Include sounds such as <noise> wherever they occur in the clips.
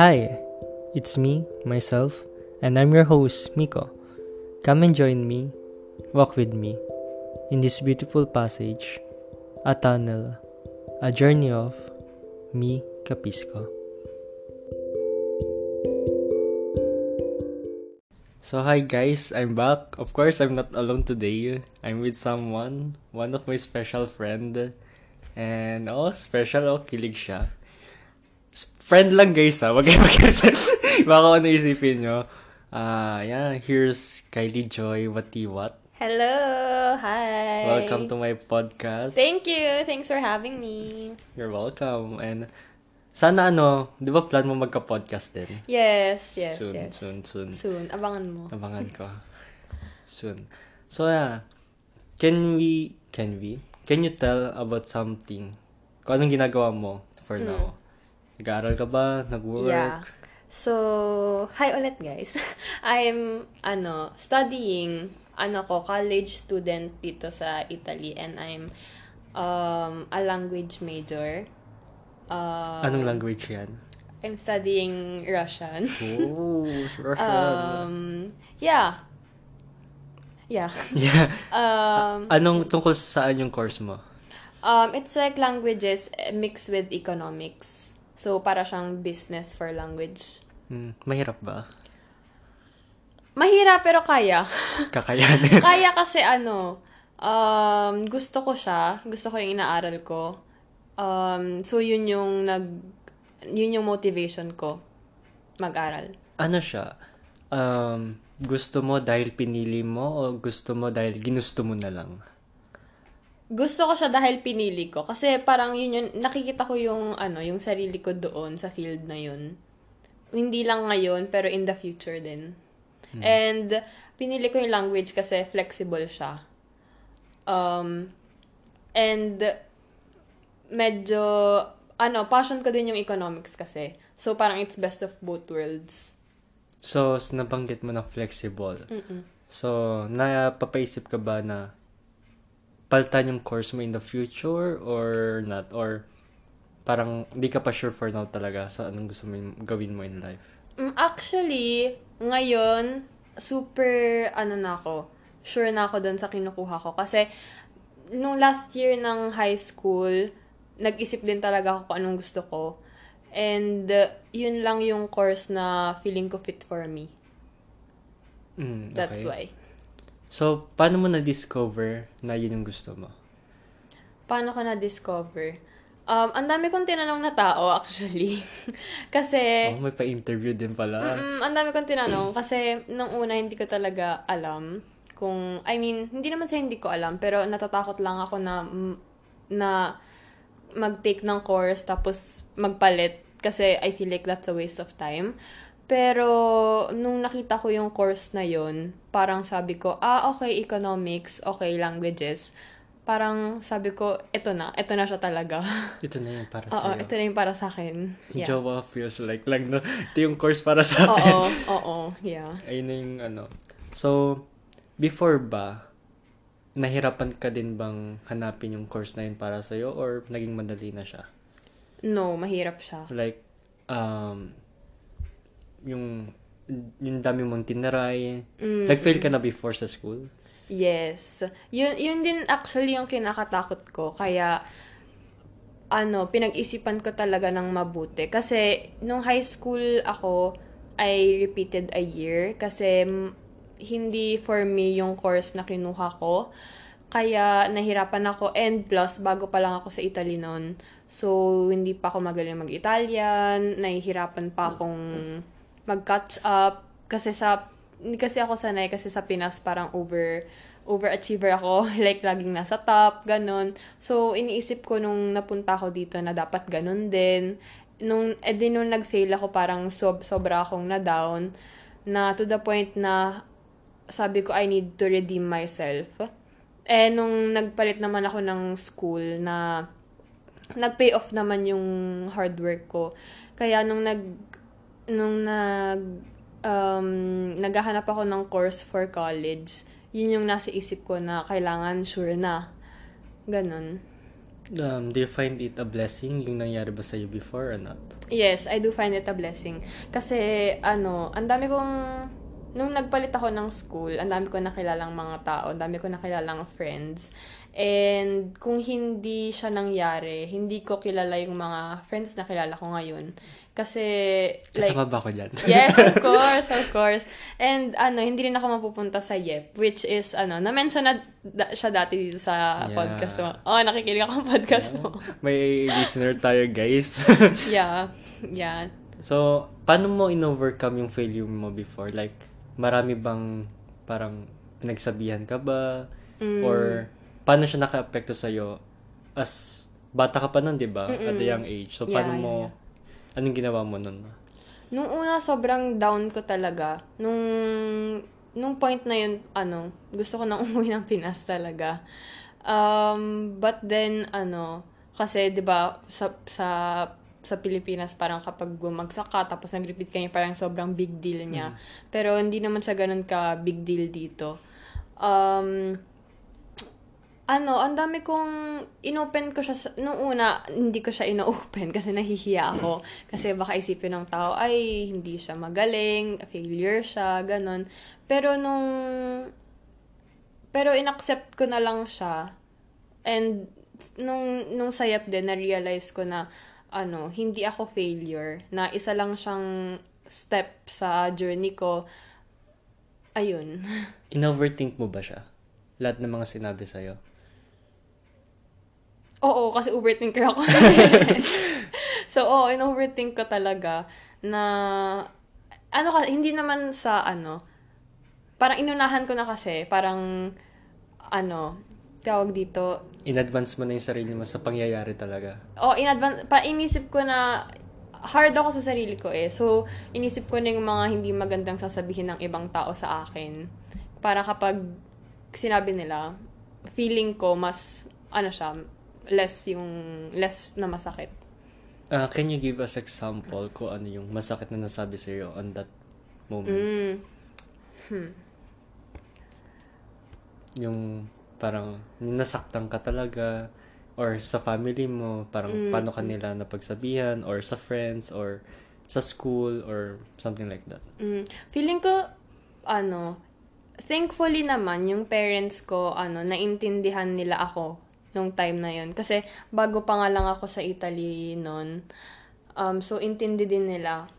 Hi, it's me, myself, and I'm your host, Miko. Come and join me, walk with me, in this beautiful passage, a tunnel, a journey of me, Capisco. So hi guys, I'm back. Of course, I'm not alone today. I'm with someone, one of my special friend. And oh, special oh, kilig siya. Friend lang guys ha, wag kayo mag-isip. <laughs> Baka ano isipin nyo. Ah, yeah, here's Kylie Joy Watiwat. Hello! Hi! Welcome to my podcast. Thank you! Thanks for having me. You're welcome. And sana ano, di ba plan mo magka-podcast din? Yes, yes, soon, yes. soon, soon. Soon. Abangan mo. Abangan ko. Soon. So, yeah. Can we, can we, can you tell about something? Kung anong ginagawa mo for now? Nag-aaral ka ba? Nag-work? Yeah. So, hi ulit guys. <laughs> I'm, ano, studying, ano ko, college student dito sa Italy and I'm um, a language major. Uh, Anong language yan? I'm studying Russian. Oh, <laughs> Russian. um, yeah. Yeah. <laughs> yeah. Um, Anong tungkol saan yung course mo? Um, it's like languages mixed with economics. So, para siyang business for language. Hmm, mahirap ba? Mahirap pero kaya. <laughs> Kakayanin. <laughs> kaya kasi ano, um, gusto ko siya. Gusto ko yung inaaral ko. Um, so, yun yung nag, yun yung motivation ko mag-aral. ano siya? Um, gusto mo dahil pinili mo o gusto mo dahil ginusto mo na lang? Gusto ko siya dahil pinili ko. Kasi parang yun yun, nakikita ko yung, ano, yung sarili ko doon sa field na yun. Hindi lang ngayon, pero in the future din. And, pinili ko yung language kasi flexible siya. Um, and, medyo, ano, passion ko din yung economics kasi. So, parang it's best of both worlds. So, nabanggit mo na flexible. Mm-mm. So, napapaisip ka ba na palitan yung course mo in the future or not? Or parang di ka pa sure for now talaga sa anong gusto mo gawin mo in life? Mm, Actually, ngayon, super, ano na ako, sure na ako doon sa kinukuha ko. Kasi, nung last year ng high school, nag-isip din talaga ako kung anong gusto ko. And, uh, yun lang yung course na feeling ko fit for me. Mm, That's okay. why. So, paano mo na-discover na yun yung gusto mo? Paano ko na-discover? Um, ang dami kong tinanong na tao, <laughs> actually. kasi, Oh, may pa-interview din pala. Mm, ang dami kong tinanong kasi nung una hindi ko talaga alam kung I mean, hindi naman sa hindi ko alam pero natatakot lang ako na na mag-take ng course tapos magpalit kasi I feel like that's a waste of time. Pero nung nakita ko yung course na yun, parang sabi ko, ah, okay, economics, okay, languages. Parang sabi ko, eto na, eto na siya talaga. <laughs> Ito na yung para Oo, sa'yo. ito na yung para sa akin. Yeah. Jowa feels like lang, no? Ito yung course para sa akin. Oo, <laughs> oo, yeah. Ayun na yung ano. So, before ba, nahirapan ka din bang hanapin yung course na yun para sa'yo or naging madali na siya? No, mahirap siya. Like, um, yung, yung dami mong tinaray. Mm. Nag-fail ka na before sa school? Yes. Yun, yun din actually yung kinakatakot ko. Kaya, ano, pinag-isipan ko talaga ng mabuti. Kasi, nung high school ako, I repeated a year. Kasi, m- hindi for me yung course na kinuha ko. Kaya, nahirapan ako. And plus, bago pa lang ako sa Italy noon. So, hindi pa ako magaling mag-Italian. Nahihirapan pa akong mag-catch up. Kasi sa kasi ako sanay kasi sa Pinas parang over overachiever ako, <laughs> like laging nasa top, ganun. So, iniisip ko nung napunta ako dito na dapat ganun din. Nung, eh di nung nag-fail ako, parang sob, sobra akong na-down. Na to the point na sabi ko, I need to redeem myself. Eh, nung nagpalit naman ako ng school na nag-pay off naman yung hard work ko. Kaya nung nag nung nag um, naghahanap ako ng course for college, yun yung nasa isip ko na kailangan sure na. Ganon. Um, do you find it a blessing yung nangyari ba sa'yo before or not? Yes, I do find it a blessing. Kasi, ano, ang dami kong, nung nagpalit ako ng school, ang dami ko nakilalang mga tao, ang dami ko nakilalang friends. And kung hindi siya nangyari, hindi ko kilala yung mga friends na kilala ko ngayon. Kasi, like, Kasama ba ako dyan? <laughs> yes, of <laughs> course, of course. And ano, hindi rin ako mapupunta sa YEP, which is, ano, na-mention na da- siya dati dito sa Yeah. podcast mo. Oh, nakikinig ako sa podcast mo. May listener tayo, guys. <laughs> yeah, yeah. so, paano mo in-overcome yung failure mo before? Like, marami bang parang pinagsabihan ka ba? Mm. Or, paano siya naka-apekto sa'yo as bata ka pa nun, di ba? At a young age. So, Yeah, paano yeah, mo, yeah. Anong ginawa mo nun? Nung una, sobrang down ko talaga. Nung, nung point na yun, ano, gusto ko nang <laughs> umuwi ng Pinas talaga. Um, but then, ano, kasi, di ba, sa, sa, sa Pilipinas, parang kapag bumagsak ka, tapos nag-repeat ka niya, parang sobrang big deal niya. Pero, hindi naman siya ganun ka big deal dito. Um, ano, ang dami kong inopen ko siya, sa, nung una, hindi ko siya ino-open <laughs> kasi nahihiya ako. Kasi baka isipin ng tao, ay, hindi siya magaling, failure siya, ganun. Pero nung, pero inaccept ko na lang siya. And, nung, nung sayap din, na-realize ko na, ano, hindi ako failure. Na isa lang siyang step sa journey ko. Ayun. <laughs> In-overthink mo ba siya? Lahat ng mga sinabi sa'yo? Oo, kasi overthinker ako. <laughs> so, oo, in-overthink ko talaga na, ano ka, hindi naman sa, ano, parang inunahan ko na kasi, parang, ano, tawag dito, In advance mo na yung sarili mo sa pangyayari talaga. oh, in advance, pa, inisip ko na, hard ako sa sarili ko eh. So, inisip ko na yung mga hindi magandang sasabihin ng ibang tao sa akin. Para kapag sinabi nila, feeling ko mas, ano siya, less yung, less na masakit. Ah, can you give us example kung ano yung masakit na nasabi sa'yo on that moment? Mm. Yung parang nasaktan ka talaga or sa family mo, parang paano ka nila napagsabihan or sa friends or sa school or something like that. Mm. Feeling ko, ano, thankfully naman, yung parents ko, ano, naintindihan nila ako nung time na yun. Kasi, bago pa nga lang ako sa Italy noon. Um, so, intindi din nila.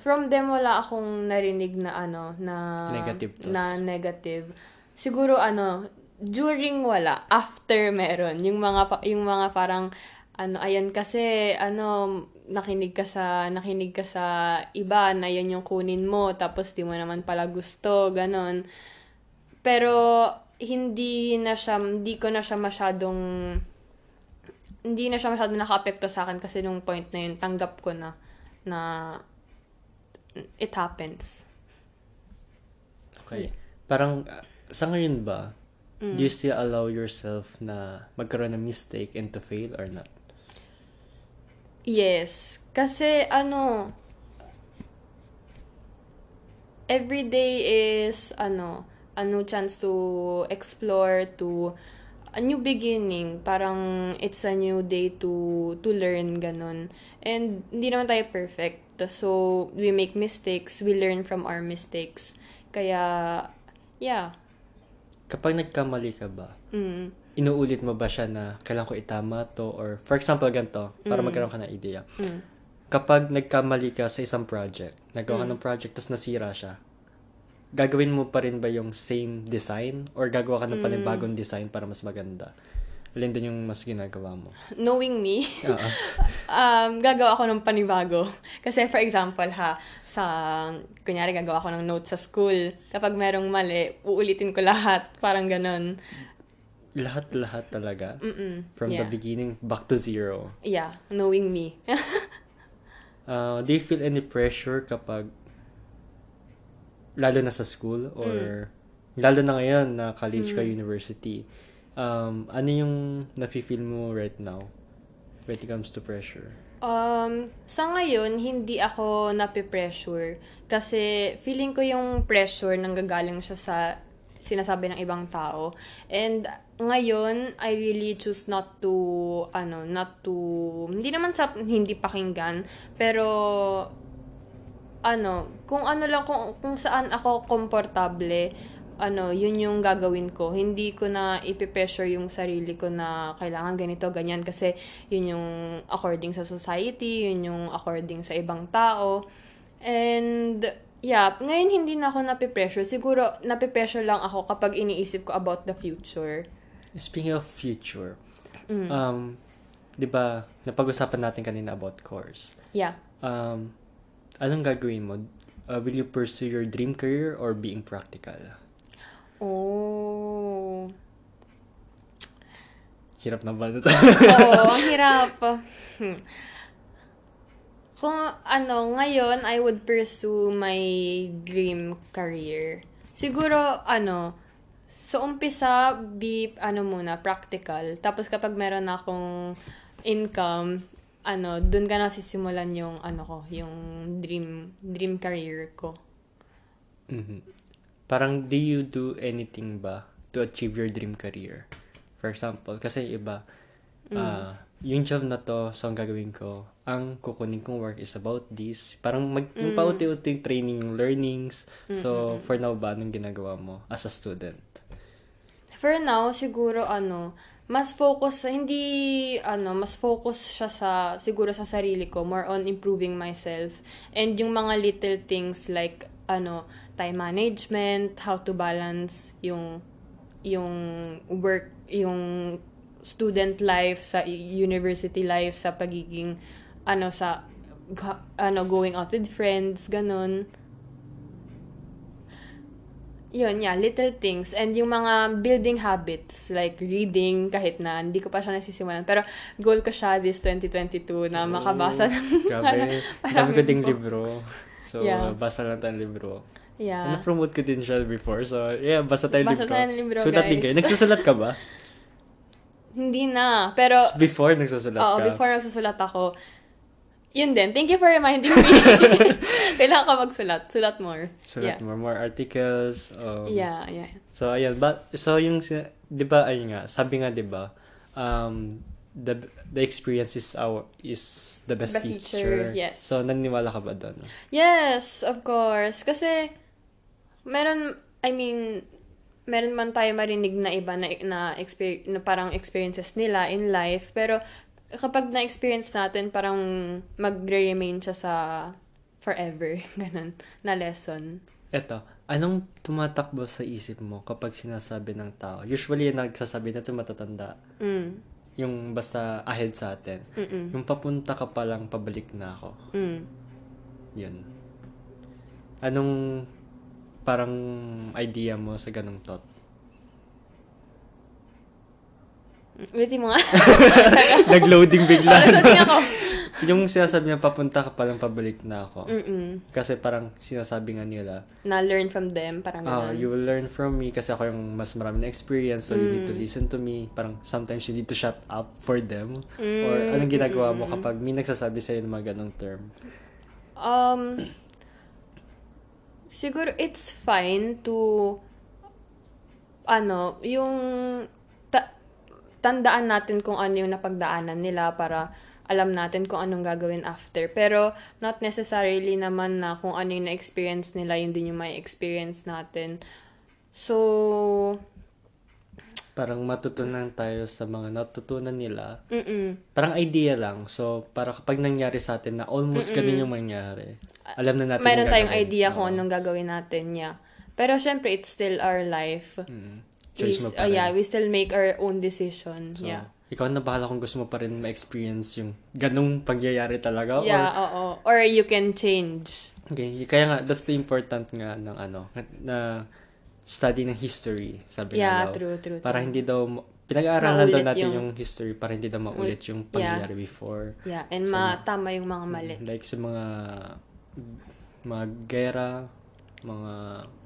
From them, wala akong narinig na, ano, na... Negative thoughts. Na negative. Siguro, ano, during wala, after meron. Yung mga, yung mga parang, ano, ayan kasi, ano, nakinig ka sa, nakinig ka sa iba na yun yung kunin mo, tapos di mo naman pala gusto, ganon. Pero, hindi na siya, hindi ko na siya masyadong, hindi na siya masyadong naka-apekto sa akin kasi nung point na yun, tanggap ko na, na, it happens. Okay. Parang ah, sa ngayon ba, do you still allow yourself na magkaroon ng mistake and to fail or not? Yes. Kasi, ano, every day is, ano, a new chance to explore, to a new beginning. Parang, it's a new day to, to learn, ganun. And, hindi naman tayo perfect. So, we make mistakes, we learn from our mistakes. Kaya, yeah. Kapag nagkamali ka ba, Mm. inuulit mo ba siya na kailangan ko itama to or for example ganito para magkaroon ka ng idea Mm. kapag nagkamali ka sa isang project nagawa ka ng project tapos nasira siya gagawin mo pa rin ba yung same design or gagawa ka ng panibagong design para mas maganda alin din yung mas ginagawa mo Knowing me, Oo. <laughs> um, gagawa ako ng panibago. Kasi for example ha, sa, kunyari gagawa ako ng notes sa school. Kapag merong mali, uulitin ko lahat. <laughs> Parang ganun. lahat-lahat talaga Mm-mm. from the yeah. beginning back to zero Yeah, knowing me. <laughs> Uh, do you feel any pressure kapag lalo na sa school or lalo na ngayon na college ka, university, um, ano yung nafe-feel mo right now when it comes to pressure? Um, sa ngayon, hindi ako nape-pressure. Kasi feeling ko yung pressure nanggagaling siya sa sinasabi ng ibang tao. And ngayon, I really choose not to, ano, not to, hindi naman sa hindi pakinggan, pero ano, kung ano lang, kung, kung saan ako komportable, ano, yun yung gagawin ko. Hindi ko na ipipressure yung sarili ko na kailangan ganito, ganyan. Kasi yun yung according sa society, yun yung according sa ibang tao. And, yeah, ngayon hindi na ako napipressure. Siguro, napipressure lang ako kapag iniisip ko about the future. Speaking of future, um, di ba, napag-usapan natin kanina about course. Yeah. Um, anong gagawin mo? Uh, will you pursue your dream career or being practical? Oh. Hirap na ba ito? Oo, ang <laughs> hirap. Hmm. Kung ano, ngayon, I would pursue my dream career. Siguro, ano, so umpisa, be, ano muna, practical. Tapos kapag meron akong income, ano, dun ka na sisimulan yung, ano ko, yung dream, dream career ko. Mhm. Parang, do you do anything ba to achieve your dream career? For example, kasi iba, ah, yung job na to, so ang gagawin ko, ang kukunin kong work is about this. Parang mag, yung pauti-uti yung training, yung learnings. So, for now ba, anong ginagawa mo as a student? For now, siguro ano, mas focus sa, hindi, ano, mas focus siya sa, siguro sa sarili ko, more on improving myself. And yung mga little things like, ano, time management, how to balance yung, yung work, yung student life, sa university life, sa pagiging, ano, sa, ano, going out with friends, ganun. Yun, yeah, little things. And yung mga building habits, like reading, kahit na hindi ko pa siya nasisimulan. Pero goal ko siya this 2022 na makabasa ng Grabe. <laughs> Dami ko ding libro. So, Yeah. basa lang tayong libro. Yeah. Na-promote ko din siya before. So, yeah, basa tayo Basa libro. tayo ng libro, Sulat din guys. kayo. Nagsusulat ka ba? <laughs> Hindi na. Pero, Before, nagsusulat oo, ka? before nagsusulat ako, yun din. Thank you for reminding me. <laughs> Kailangan ka magsulat. Sulat more. Sulat yeah. more, more articles. Um, Yeah, yeah. So, ayun. But, so, yung, di ba, ayun nga, sabi nga, di ba, um, the, the experience is our, is the best, Best teacher. teacher, yes. So, naniniwala ka ba doon? Yes, of course. Kasi, meron, I mean, meron man tayo marinig na iba na, na, exper- na parang experiences nila in life, pero kapag na-experience natin, parang magre-remain siya sa forever, <laughs> ganun, na lesson. Eto, anong tumatakbo sa isip mo kapag sinasabi ng tao? Usually, yung nagsasabi na ito matatanda. Mm. Yung basta ahead sa atin. Mm-mm. Yung papunta ka pa lang, pabalik na ako. Mm. Yun. Anong parang idea mo sa ganong thought? Ulitin mo nga. <laughs> Nag-loading bigla. Ulitin ako. <laughs> yung sinasabi niya, papunta ka pa lang, pabalik na ako. Mm-mm. Kasi parang sinasabi nga nila, Na learn from them, parang ah, ganun. you will learn from me kasi ako yung mas marami na experience, so you need Mm. to listen to me. Parang sometimes you need to shut up for them. Mm, Or anong ginagawa mo kapag may nagsasabi sa'yo ng mga ganong term? Um, siguro it's fine to, ano, yung tandaan natin kung ano yung napagdaanan nila para alam natin kung anong gagawin after. Pero not necessarily naman na kung ano yung na-experience nila, yun din yung may experience natin. So, Parang matutunan tayo sa mga natutunan nila. mm Parang idea lang. So, para kapag nangyari sa atin na almost ganun yung mangyari, alam na natin Mayroon tayong gagawin. idea kung Oo. anong gagawin natin, yeah. Pero syempre, it's still our life. Mm. We, Choice mo oh, pa rin. yeah, we still make our own decision. So, yeah. ikaw na bahala kung gusto mo pa rin ma-experience yung ganung pangyayari talaga. Yeah, oo. Or you can change. Okay, kaya nga, that's the important nga ng ano, na study ng history, sabi nga Yeah, daw. true, true, Para true. hindi daw, pinag-aaralan daw natin yung- yung... history para hindi daw maulit yung pangyayari before. Yeah, and So, matama yung mga mali. Like sa mga mga gera, mga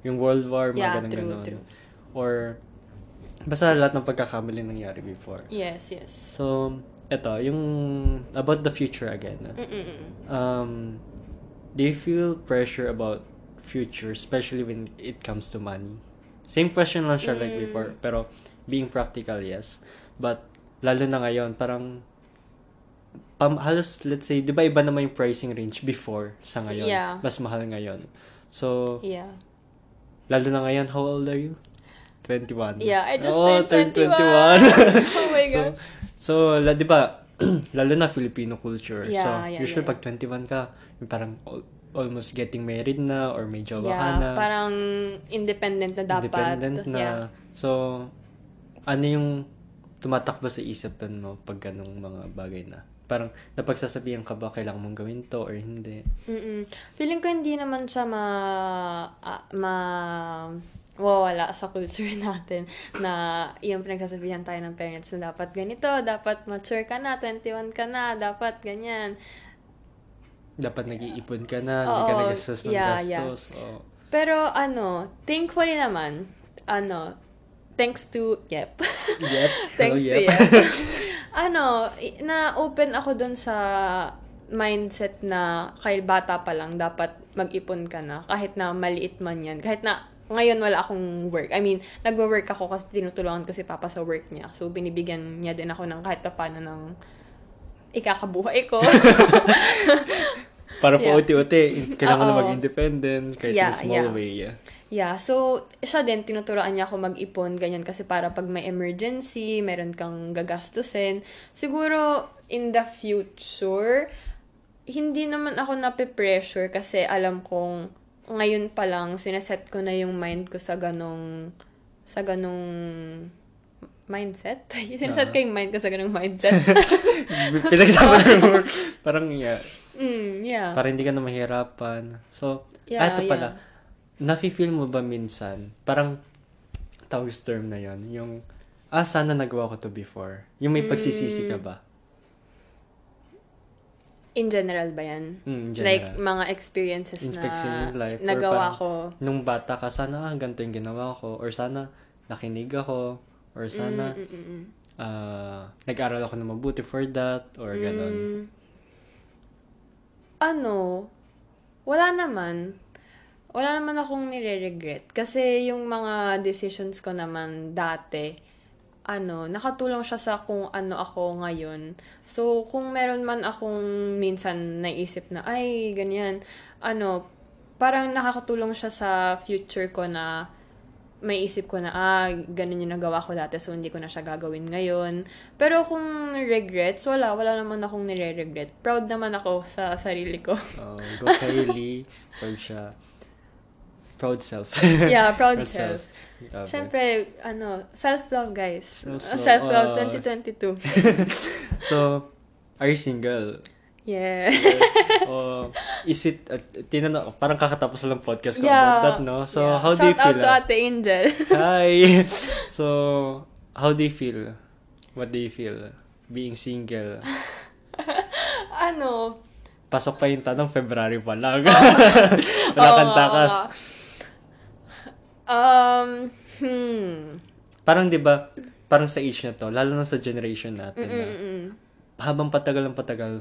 yung World War, mga Yeah, ganun true, ganon. true. Or basta lahat ng pagkakamali nangyari before. Yes, yes. So, eto, yung about the future again. Mm-mm. Um, do you feel pressure about future, especially when it comes to money? Same question lang siya Mm. like before. Pero, being practical, yes. But, lalo na ngayon, parang, pam, halos, let's say, di ba iba naman yung pricing range before sa ngayon? Yeah. Mas mahal ngayon. So, Yeah. lalo na ngayon, how old are you? 21. Yeah, I just oh, turned 21. 21. <laughs> oh my <laughs> so, God. so, la, di ba, <clears throat> lalo na Filipino culture. Yeah, so, yeah, usually yeah. pag 21 ka, parang al- almost getting married na or may jowa ka yeah, na. parang independent na dapat. Independent na. Yeah. So, ano yung tumatakbo sa isipan mo pag ganong mga bagay na? Parang napagsasabihan ka ba kailangan mong gawin to or hindi? Mm-mm. Feeling ko hindi naman siya ma... ah, ma wawala sa culture <laughs> natin na yung pinagsasabihan tayo ng parents na dapat ganito, dapat mature ka na, 21 ka na, dapat ganyan. Dapat nag-iipon ka na, hindi ka nagastos ng yeah, yeah. gastos. Oo. Pero ano, thankfully naman, ano, thanks to, yep. Yep. <laughs> thanks Oh, to yep. yep. <laughs> ano, na-open ako dun sa mindset na kay bata pa lang dapat mag-ipon ka na kahit na maliit man yan. Kahit na ngayon wala akong work. I mean, nagwo-work ako kasi tinutulungan ko si Papa sa work niya. So, binibigyan niya din ako ng kahit pa paano ng ikakabuhay ko. <laughs> Para po Yeah. uti-uti, kailangan mo na mag-independent kahit Yeah, in a small yeah. way. Yeah. Yeah, so siya din tinuturoan niya ako mag-ipon ganyan kasi para pag may emergency, meron kang gagastusin. Siguro in the future, hindi naman ako nape-pressure kasi alam kong ngayon pa lang sineset ko na yung mind ko sa ganong sa ganong mindset. <laughs> sineset ko yung mind ko sa ganong mindset. <laughs> Pinagsama work. Parang, yeah. mm, yeah. Para hindi ka na mahirapan. So, Yeah, ah, ito yeah. pala. Nafe-feel mo ba minsan, parang, tawag term na yon yung, ah, sana nagawa ko to before. Yung may pagsisisi Mm. ka ba? In general ba yan? Mm, in Like, general. mga experiences Inspection na life, nagawa parang- ko. Nung bata ka, sana, ah, ganito yung ginawa ko. Or sana, nakinig ako. Or sana, Mm, mm, mm, mm. ah, nag-aral ako na mabuti for that. Or ganon. Mm, ano, wala naman. Wala naman akong nire-regret. Kasi yung mga decisions ko naman dati, ano, nakatulong siya sa kung ano ako ngayon. So, kung meron man akong minsan naisip na, ay, ganyan, ano, parang nakakatulong siya sa future ko na may isip ko na, ah, ganun yung nagawa ko dati, so hindi ko na siya gagawin ngayon. Pero kung regrets, wala. Wala naman akong nire-regret. Proud naman ako sa sarili ko. Oh, go Kylie. Proud siya. Proud self. <laughs> yeah, proud Proud self. Grabe. Siyempre, ano, self-love, guys. Self-love, Self-love, ah. 2022. So, are you single? Yeah. <laughs> o is it, uh, tinanong, parang kakatapos lang podcast ko Yeah. about that, no? So, Yeah. how do you Shout out feel? to? Ate Angel. <laughs> Hi! so, how do you feel? What do you feel? Being single. ano, Pasok pa yung tanong, February pa lang. Wala kang nga, takas. nga. Um, hmm. Parang, di ba, parang sa age na to, lalo na sa generation natin na, Mm-mm. habang patagal ang patagal,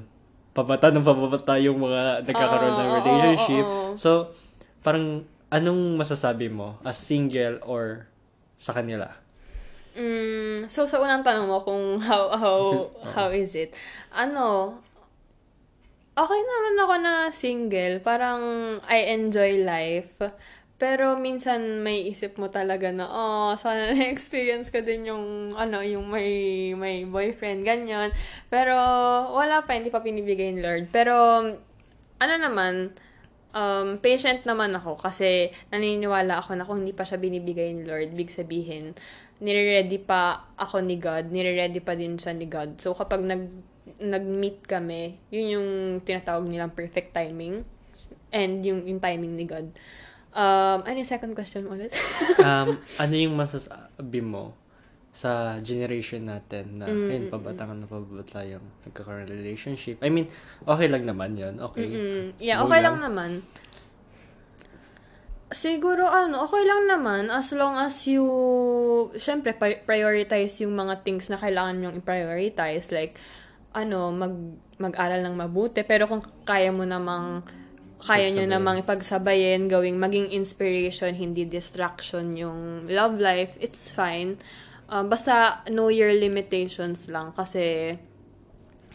pabata ng pabata yung mga nagkakaroon ng Oo, oo, relationship. oo, oo. So, parang, anong masasabi mo as single or sa kanila? Mm, so sa unang tanong mo kung how how <laughs> how is it? Ano Okay naman ako na single, parang I enjoy life. Pero minsan may isip mo talaga na, oh, sana <laughs> na-experience ko din yung, ano, yung may, may boyfriend, ganyan. Pero, wala pa, hindi pa pinibigay ni Lord. Pero, ano naman, um, patient naman ako kasi naniniwala ako na kung hindi pa siya binibigay ni Lord, big sabihin, nire-ready pa ako ni God, nire-ready pa din siya ni God. So, kapag nag, nag-meet kami, yun yung tinatawag nilang perfect timing and yung, yung timing ni God. Um, ano yung second question mo ulit? <laughs> um, <laughs> ano yung masasabi mo sa generation natin na, Mm, ayun, pabatangan na pabata yung nagkakaroon relationship. I mean, okay lang naman yun. Okay. Mm, yeah, okay lang. lang naman. Siguro, ano, okay lang naman as long as you, syempre, pri- prioritize yung mga things na kailangan nyong i-prioritize. Like, ano, mag, mag-aral ng mabuti. Pero kung kaya mo namang kaya nyo namang ipagsabayin, gawing maging inspiration, hindi distraction yung love life, it's fine. Um, basta know your limitations lang kasi,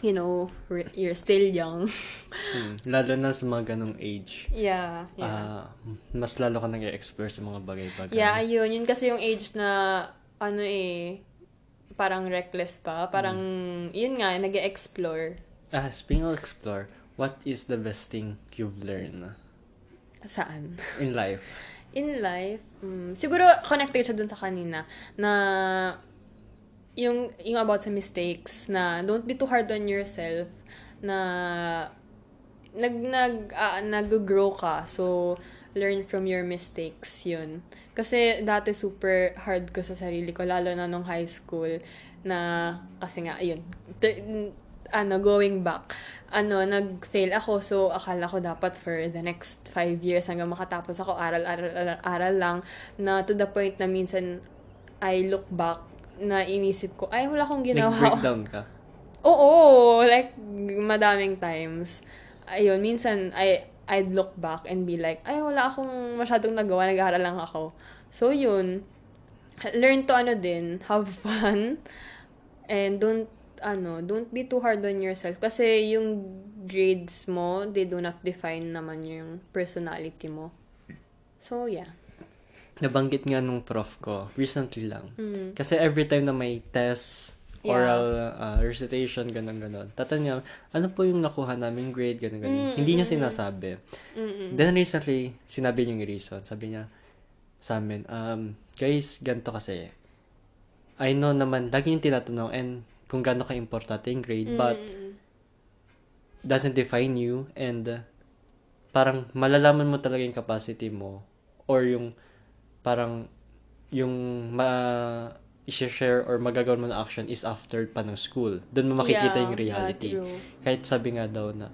you know, re- you're still young. <laughs> Hmm, Lalo na sa mga ganong age. yeah, yeah. ah, mas lalo ka nag-explore sa mga bagay-bagay. yeah, ayun. Yun kasi yung age na, ano eh, parang reckless pa. Parang, yun nga, nag explore Ah, speaking of explore, what is the best thing you've learned Saan? in life? <laughs> in life, mm, siguro connected siya dun sa kanina na yung yung about sa mistakes na don't be too hard on yourself na nag nag uh, nag-grow ka so learn from your mistakes yun kasi dati super hard ko sa sarili ko lalo na nung high school na kasi nga ayun ano going back ano nag-fail ako so akala ko dapat for the next five years hanggang makatapos ako aral aral aral, aral lang na to the point na minsan I look back na inisip ko ay wala akong ginawa Nag-breakdown ka? <laughs> Oo, like, madaming times. Ayun, minsan, I, I'd look back and be like, ay, wala akong masyadong nagawa, nag-aaral lang ako. So, yun, learn to, ano din, have fun, and don't, ano, don't be too hard on yourself. Kasi yung grades mo, they do not define naman yung personality mo. So, yeah. Nabanggit nga nung prof ko, recently lang. Mm. Kasi every time na may test, Yeah. oral uh, recitation, ganun ganon Tatanya, ano po yung nakuha namin grade, ganun ganon Mm, Hindi niya mm, sinasabi. Mm-mm. Then recently, sinabi niya yung reason. Sabi niya sa amin, um, guys, ganito kasi. I know naman, lagi yung tinatanong and kung gaano ka-importante yung grade, but Mm-mm. doesn't define you and uh, parang malalaman mo talaga yung capacity mo or yung parang yung ma i-share or magagawa mo na action is after pa ng school. Doon mo makikita Yeah, yung reality. yeah, true. Kahit sabi nga daw na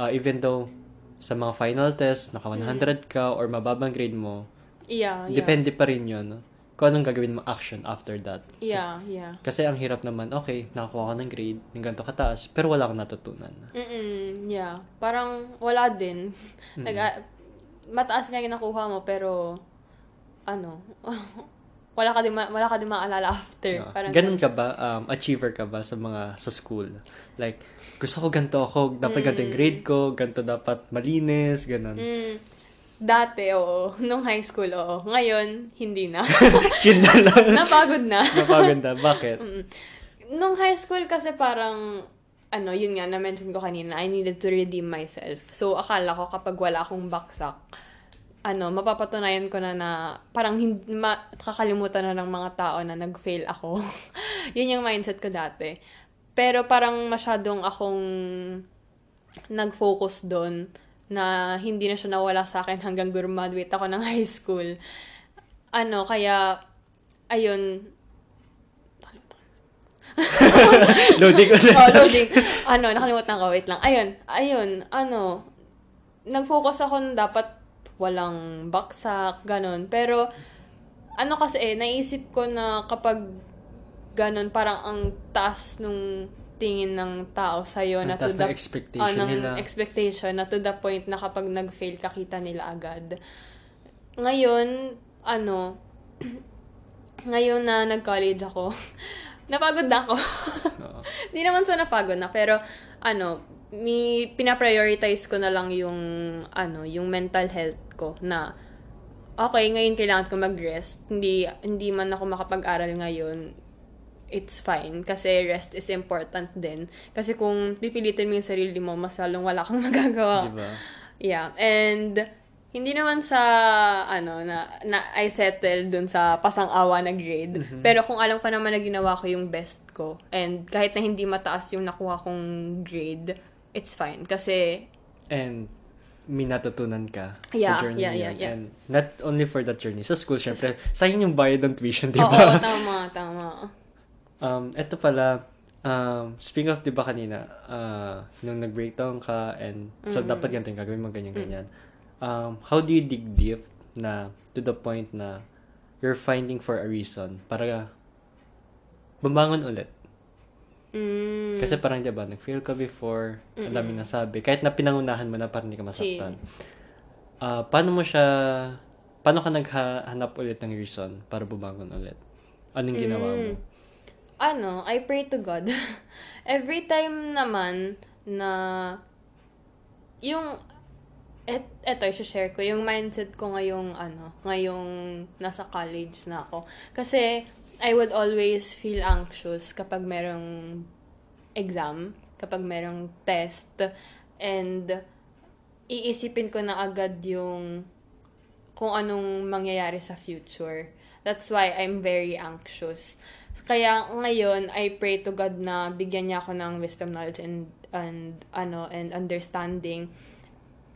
uh, even though sa mga final test, naka 100 ka or mababang grade mo, Yeah, yeah. depende pa rin yun kung anong gagawin mo action after that. Yeah, yeah. Kasi ang hirap naman, okay, nakakuha ka ng grade, ng ganito kataas, pero wala kang natutunan. Mm-mm, yeah. Parang wala din. <laughs> Nag, ah, mataas nga yung nakuha mo, pero, ano, <laughs> wala ka din, ma- wala ka din maalala after. Ah, Parang, ganun ka ba? Um, achiever ka ba sa mga sa school? Like, gusto ko ganito ako, dapat ganito yung grade ko, ganito dapat malinis, ganun. Mm, dati, oo. Nung high school, oo. Ngayon, hindi na. <laughs> Chill na lang. <laughs> Napagod na. Napaganda. Bakit? Mm. Nung high school kasi parang, ano, yun nga, na-mention ko kanina, I needed to redeem myself. So, akala ko kapag wala akong baksak, ano, mapapatunayan ko na na parang hindi, ma, kakalimutan na ng mga tao na nag-fail ako. <laughs> yun yung mindset ko dati. Pero parang masyadong akong nag-focus doon na hindi na siya nawala sa akin hanggang graduate ako ng <laughs> high school. Ano, kaya, ayun, <laughs> Loading ulit. <laughs> oh, loading. Ano, nakalimutan ko. Wait lang. Ayun, ayun, ano, nag-focus ako na dapat walang baksak, ganun. Pero, ano kasi eh, naisip ko na kapag ganun, parang ang taas nung tingin ng tao sa'yo Ang na to the, expectation ng nila. expectation na to the point na kapag nag-fail ka, kita nila agad. Ngayon, ano, <clears throat> ngayon na nag-college ako, <laughs> napagod na ako. Oo. <laughs> Di naman sa napagod na, pero ano, mi pina-prioritize ko na lang yung ano, yung mental health ko na okay, ngayon kailangan ko mag-rest. Hindi hindi man ako makapag-aral ngayon. It's fine kasi rest is important din. Kasi kung pipilitin mo yung sarili mo, mas lalong wala kang <laughs> magagawa. Diba? Yeah, and hindi naman sa ano na, na I settle dun sa pasang-awa na grade. Pero kung alam ko naman na ginawa ko yung best ko and kahit na hindi mataas yung nakuha kong grade, it's fine kasi And may natutunan ka Yeah, sa journey yeah, yeah, yun. yeah. And not only for that journey. Sa school, syempre, sayang yung bayad ng tuition, di <laughs> Oo, tama, tama. Um, eto pala, um, speaking of, di ba kanina, uh, nung nag-breakdown ka and so Mm-hmm. dapat ganito yung gagawin mo, ganyan, ganyan. Um, how do you dig deep na to the point na you're finding for a reason para bumangon ulit? Mm. Kasi parang, di ba, nag-fail ka before, ang dami nasabi. Kahit na pinangunahan mo na parang hindi ka masaktan. Ah, paano mo siya, paano ka naghanap ulit ng reason para bumangon ulit? Anong ginawa mo? Ano, I pray to God. <laughs> Every time naman na yung et, eto, share ko, yung mindset ko ngayong, ano, ngayong nasa college na ako. Kasi, I would always feel anxious kapag merong exam, kapag merong test, and iisipin ko na agad yung kung anong mangyayari sa future. That's why I'm very anxious. Kaya ngayon, I pray to God na bigyan niya ako ng wisdom, knowledge, and, and, ano, and understanding.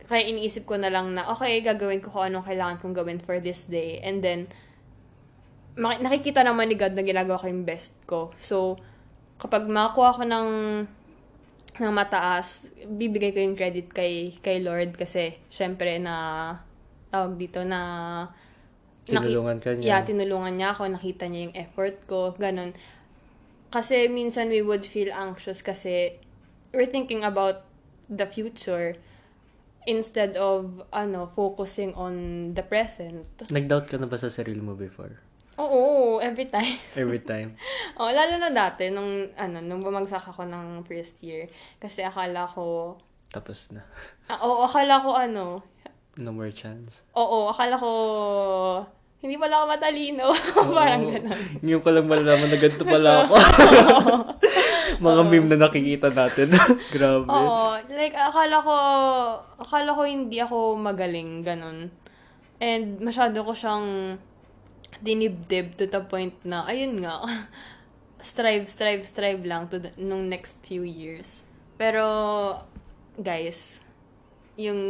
Kaya iniisip ko na lang na, okay, gagawin ko kung anong kailangan kong gawin for this day. And then, nakikita naman ni God na ginagawa ko yung best ko. So, kapag makakuha ko ng ng mataas, bibigay ko yung credit kay kay Lord kasi syempre na tawag dito na Tinulungan ka niya. Yeah, tinulungan niya ako, nakita niya yung effort ko, ganun. Kasi minsan we would feel anxious kasi we're thinking about the future instead of ano focusing on the present. Nag-doubt ka na ba sa sarili mo before? Oo, every time. <laughs> Every time? oh, lalo na dati nung ano, nung bumagsak ako ng first year kasi akala ko Tapos na. ah, oo, akala ko ano, No more chance. oo, akala ko hindi pala ako matalino. <laughs> Parang Oo. ganun. Ngayon ko lang malalaman na ganito pala ako. <laughs> <laughs> Mga meme na nakikita natin. Grabe. Oo, like akala ko akala ko hindi ako magaling ganun. And masyado ko siyang dinibdib to the point na ayun nga strive strive strive lang to the, nung next few years. Pero guys, yung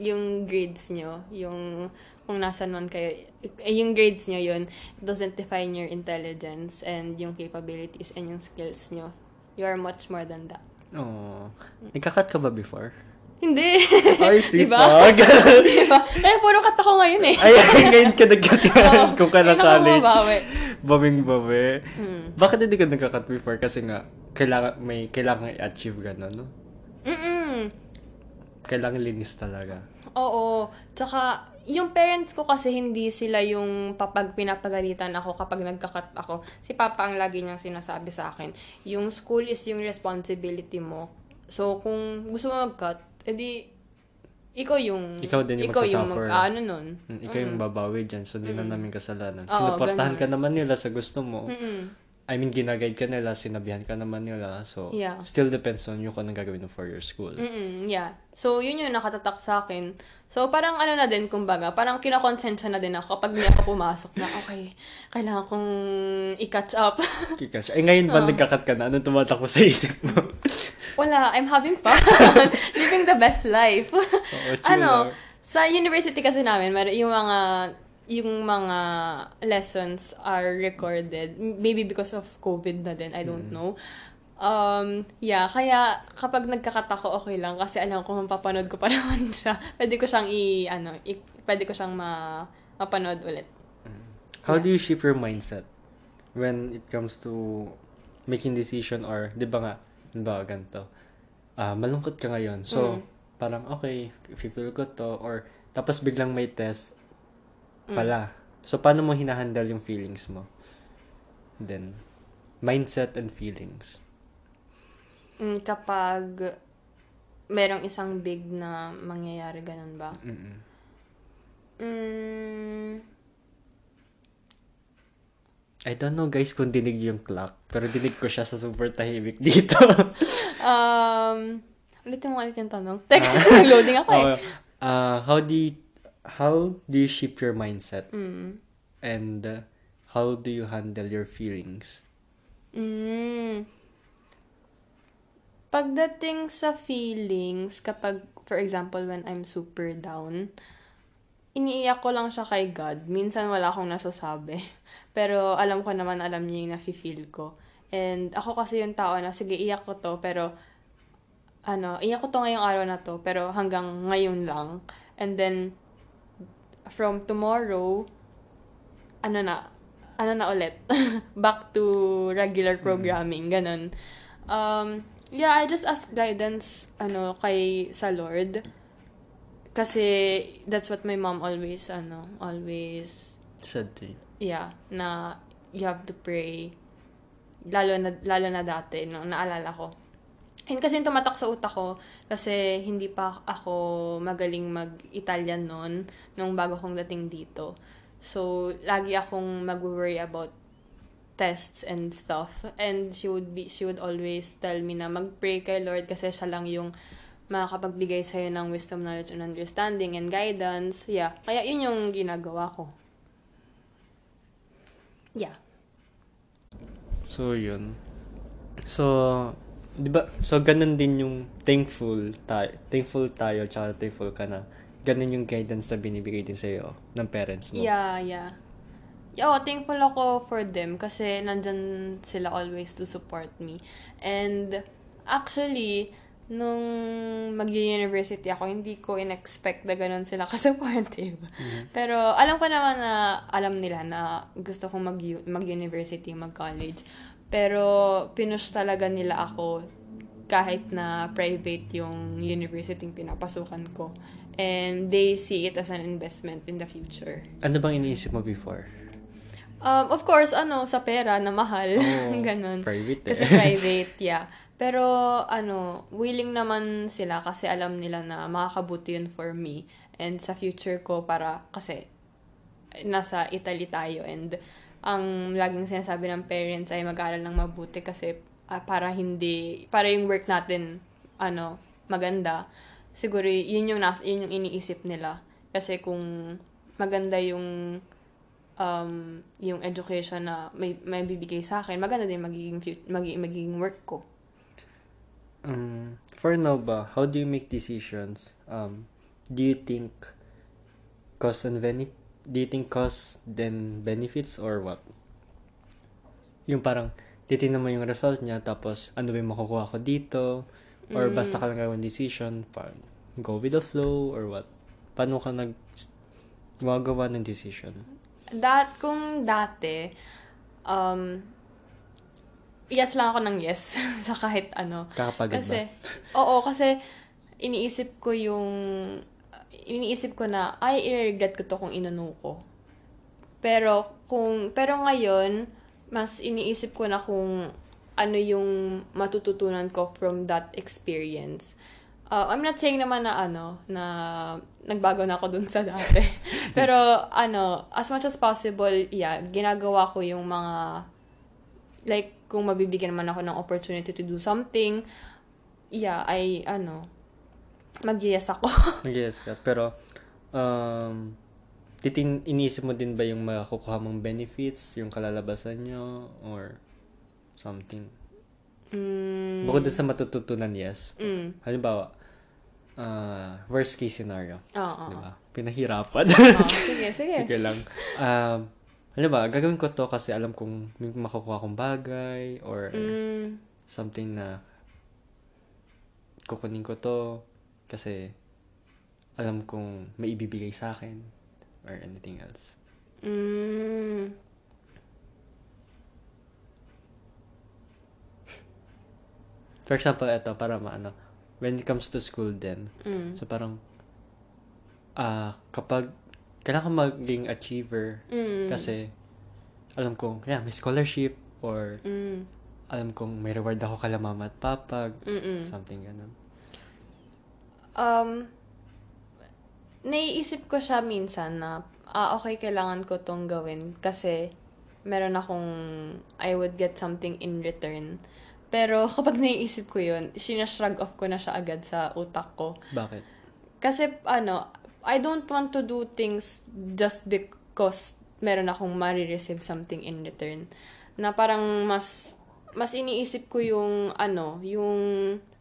yung grades nyo, yung kung nasa man kayo, eh, yung grades nyo yun, it doesn't define your intelligence and yung capabilities and yung skills nyo. You are much more than that. Oh. Nagkakat ka ba before? Hindi. <laughs> Ay, Diba? sipag. <laughs> diba? Eh, puro kat ako ngayon eh. Ay, ay, ngayon ka nagkat kung ka na college. mabawi. Baming bawi. Hmm. Bakit hindi ka nagkakat before? Kasi nga, kailangan, may kailangan i-achieve gano'n, no? Mm-mm. Kailangan linis talaga. Oo. Tsaka, yung parents ko kasi hindi sila yung papag pinapagalitan ako kapag nagkakat ako. Si Papa ang lagi niyang sinasabi sa akin, yung school is yung responsibility mo. So, kung gusto mo mag-cut, edi, ikaw yung... Ikaw din yung ikaw yung magsasuffer. mag, ano nun. Mm, Ikaw yung babawi dyan, so hindi na namin kasalanan. Oo, Sinuportahan ganun. ka naman nila sa gusto mo. Mm-mm. I mean, ginaguide ka nila, sinabihan ka naman nila. So, Yeah. still depends on you kung anong gagawin mo for your school. Mm-mm, yeah. So, yun yung nakatatak sa akin. So, parang ano na din, kumbaga, parang kinakonsensya na din ako kapag hindi ako pumasok na, okay, kailangan kong i-catch up. <laughs> Kika siya. Eh, ngayon ba nagkakat ka na? Anong tumatakbo sa isip mo? <laughs> Wala, I'm having fun. <laughs> Living the best life. Chill ano, sa university kasi namin, meron yung mga yung mga lessons are recorded. Maybe because of COVID na din, I don't know. Um, yeah, kaya kapag nagkakat ako, okay lang kasi alam ko mapapanood ko pa <laughs> naman siya. Pwede ko siyang i, ano, i, pwede ko siyang ma, mapanood ulit. How do you shape your mindset when it comes to making decision or, di ba nga, di ba ganito, ah malungkot ka ngayon. So, Mm. parang, okay, if you feel ko to, or, tapos biglang may test pala. So, paano mo hinahandle yung feelings mo? Then, mindset and feelings. Mm, kapag merong isang big na mangyayari, ganun ba? Mm-mm. Mm, I don't know guys kung dinig yung clock, pero dinig ko siya sa super tahimik dito. <laughs> um, ulitin mo ulit yung tanong. <laughs> Teka, loading ako eh. Okay. Uh, how do you, how do you shape your mindset? Mm. And uh, how do you handle your feelings? Mm. Pagdating sa feelings, kapag, for example, when I'm super down, iniiyak ko lang siya kay God. Minsan wala akong nasasabi. <laughs> Pero alam ko naman, alam niya yung nafe-feel ko. And ako kasi yung tao na, sige, iyak ko to, pero, ano, iyak ko to ngayong araw na to, pero hanggang ngayon lang. And then, from tomorrow, ano na, ano na ulit, <laughs> back to regular programming, ganun. Um, yeah, I just ask guidance, ano, kay sa Lord. Kasi, that's what my mom always, ano, always, Said to you. yeah, na you have to pray. Lalo na, lalo na dati, no, naalala ko. And kasi tumatak sa utak ko, kasi hindi pa ako magaling mag-Italian noon, nung bago kong dating dito. So, lagi akong mag-worry about tests and stuff. And she would be, she would always tell me na mag-pray kay Lord kasi siya lang yung makakapagbigay sa'yo ng wisdom, knowledge, and understanding and guidance. Yeah. Kaya yun yung ginagawa ko. Yeah. So, yun. So, di ba, so ganun din yung thankful tayo, thankful tayo, tsaka thankful ka na ganun yung guidance na binibigay din sa'yo ng parents mo. Yeah, yeah. Oo, thankful ako for them kasi nandyan sila always to support me. And actually, nung mag-university ako, hindi ko in-expect na ganun sila <laughs> ka-supportive. Pero alam ko naman na alam nila na gusto kong mag- mag-university, mag-college. Pero pinush talaga nila ako kahit na private yung university yung pinapasukan ko. And they see it as an investment in the future. Ano bang iniisip mo before? Um, of course, ano, sa pera na mahal. Oo, <laughs> Ganon. private eh. Kasi private, yeah. Pero, ano, willing naman sila kasi alam nila na makakabuti yun for me. And sa future ko para, kasi, nasa Italy tayo. And, ang laging sinasabi ng parents ay mag-aaral ng mabuti kasi ah, para hindi, para yung work natin, ano, maganda. Siguro, yun yung, nas, yun yung iniisip nila. Kasi kung maganda yung um, yung education na may, may bibigay sa akin, maganda din magiging, magiging, magiging work ko. Um, for now ba, how do you make decisions? Um, do you think cost and benefit? Do you think cost then benefits or what? Yung parang titingnan mo yung result niya tapos ano ba yung makukuha ko dito or basta ka lang gawin decision parang go with the flow or what? Paano ka nag gumagawa ng decision? Dat, kung dati, um, yes lang ako ng yes <laughs> sa kahit ano. Kakapagod Kasi, ba? <laughs> oo, kasi iniisip ko yung, iniisip ko na, ay, i-regret ko to kung inano ko. Pero, kung, pero ngayon, mas iniisip ko na kung ano yung matututunan ko from that experience. Uh, I'm not saying naman na ano, na nagbago na ako dun sa dati. <laughs> Pero, ano, as much as possible, yeah, ginagawa ko yung mga, like, kung mabibigyan naman ako ng opportunity to do something, yeah, ay, ano, mag-yes ako. <laughs> Yes ka. Pero, um, titing, iniisip mo din ba yung makukuha mong benefits, yung kalalabasan nyo, or something? mm, Bukod sa matututunan, yes. mm, Halimbawa, uh, worst case scenario. oo. Di ba? Pinahirapan. Oo, sige, <laughs> sige. Sige lang. Um, halimbawa, gagawin ko to kasi alam kong may makukuha kong bagay, or Mm, something na kukunin ko to kasi alam kong may ibibigay sa akin or anything else. mm, For example, ito, para maano, when it comes to school din, mm, so parang, ah, kapag, kailangan ko maging achiever mm, kasi, alam kong, yeah, may scholarship or mm, alam kong may reward ako kala mama at papa, mm, mm. something ganun. Um, naiisip ko siya minsan na, ah, okay, kailangan ko tong gawin kasi meron akong, I would get something in return. Pero <laughs> kapag naiisip ko yun, sinashrug off ko na siya agad sa utak ko. Bakit? Kasi, ano, I don't want to do things just because meron akong marireceive something in return. Na parang mas, mas iniisip ko yung, ano, yung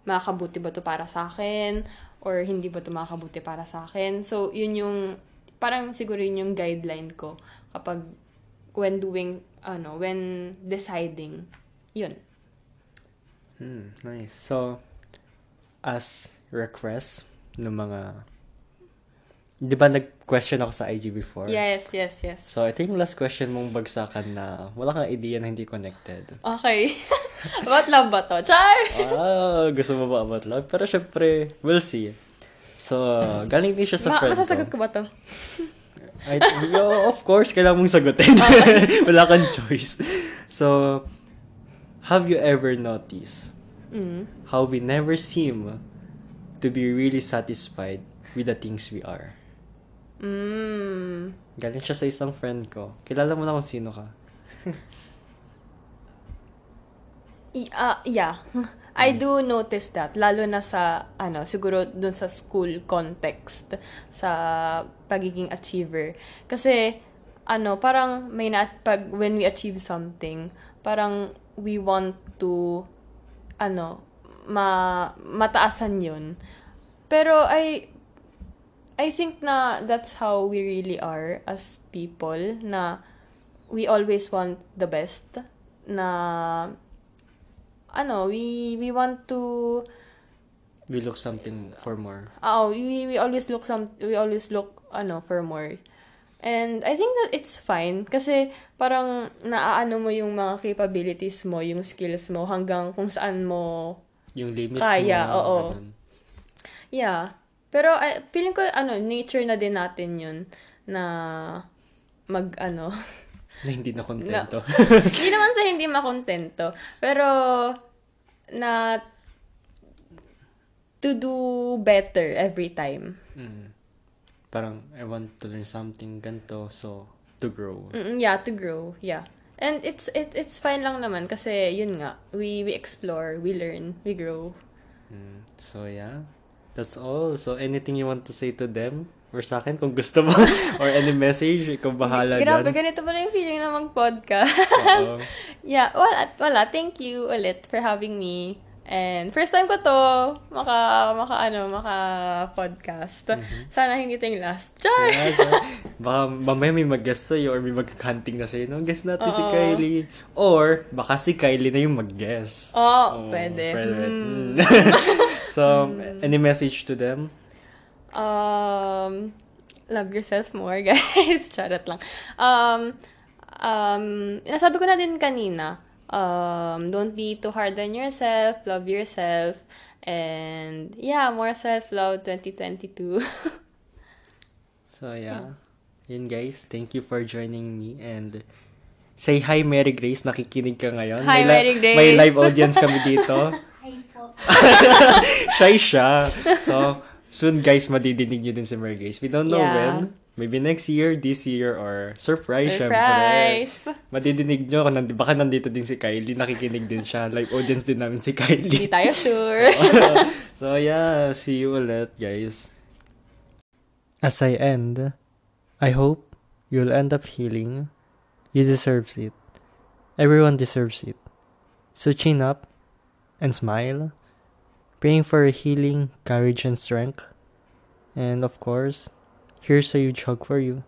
makakabuti ba to para sa akin or hindi ba to makakabuti para sa akin. So, yun yung, parang siguro yun yung guideline ko kapag when doing, ano, when deciding. Yun. Hmm, nice. So, as request ng mga di ba nag-question ako sa IG before? Yes, yes, yes. So, ito yung last question mong bagsakan na wala kang idea na hindi connected. Okay. <laughs> About love ba to? Char! ah, gusto mo ba about love? Pero syempre, we'll see. So, galing din siya sa Ma- friend masasagot ko. ko ba to? I, yo, of course, kailangan mong sagutin. <laughs> wala kang choice. So, have you ever noticed Mm. how we never seem to be really satisfied with the things we are? Mm. Galing siya sa isang friend ko. Kilala mo na kung sino ka. I- ah, yeah. I do notice that lalo na sa ano siguro dun sa school context sa pagiging achiever kasi ano parang may na pag when we achieve something parang we want to ano ma mataasan yun pero I I think na that's how we really are as people na we always want the best na ano we we want to We look something for more. oh we we always look some we always look ano for more and I think that it's fine kasi parang naaano mo yung mga capabilities mo yung skills mo hanggang kung saan mo Yung limits Kaya, mo. oo. ganun. Yeah. Pero eh, feeling ko ano, nature na din natin 'yun na mag ano. <laughs> Na hindi na kontento. <laughs> Hindi naman sa hindi makontento, pero na to do better every time. Mm. Parang, I want to learn something ganito, so, to grow. Mm, yeah, to grow. Yeah. And it's it, it's fine lang naman kasi yun nga, we we explore, we learn, we grow. Mm. So, yeah. That's all. So, anything you want to say to them? Or sa akin, kung gusto mo. <laughs> or any message, ikaw bahala Grabe, dyan. ganito pala yung feeling na mag-podcast. <laughs> Yeah, wala, wala. Thank you ulit for having me. And first time ko to maka maka ano, maka podcast. Sana hindi ito yung last. Char. Yeah, <laughs> baka mamaya may mag-guest sa'yo or may mag-hunting na sa'yo. No, guest natin si Oo. Kylie. Or, baka si Kylie na yung mag-guest. Oh, Oo, pwede. Mm. Hmm. <laughs> so, any message to them? Um, love yourself more, <laughs> guys. Charot lang. Um, um, nasabi ko na din kanina, um, don't be too hard on yourself, love yourself, and yeah, more self-love 2022. <laughs> So, yeah. Yun guys, thank you for joining me and say hi Mary Grace, nakikinig ka ngayon. Hi, May Mary Grace. May live audience kami <laughs> dito. Hi po. <laughs> Shy siya. So, soon guys, madidinig nyo din si Mary Grace. We don't know Yeah. when. Maybe next year, this year, or surprise, syempre. Surprise! Madidinig nyo, kung nandi, baka nandito din si Kylie, nakikinig din siya. Live audience din namin si Hindi Kylie. tayo <laughs> sure. <laughs> so, yeah, see you ulit, guys. As I end, I hope you'll end up healing. You deserve it. Everyone deserves it. So chin up and smile, praying for healing, courage, and strength. And of course, here's a huge hug for you.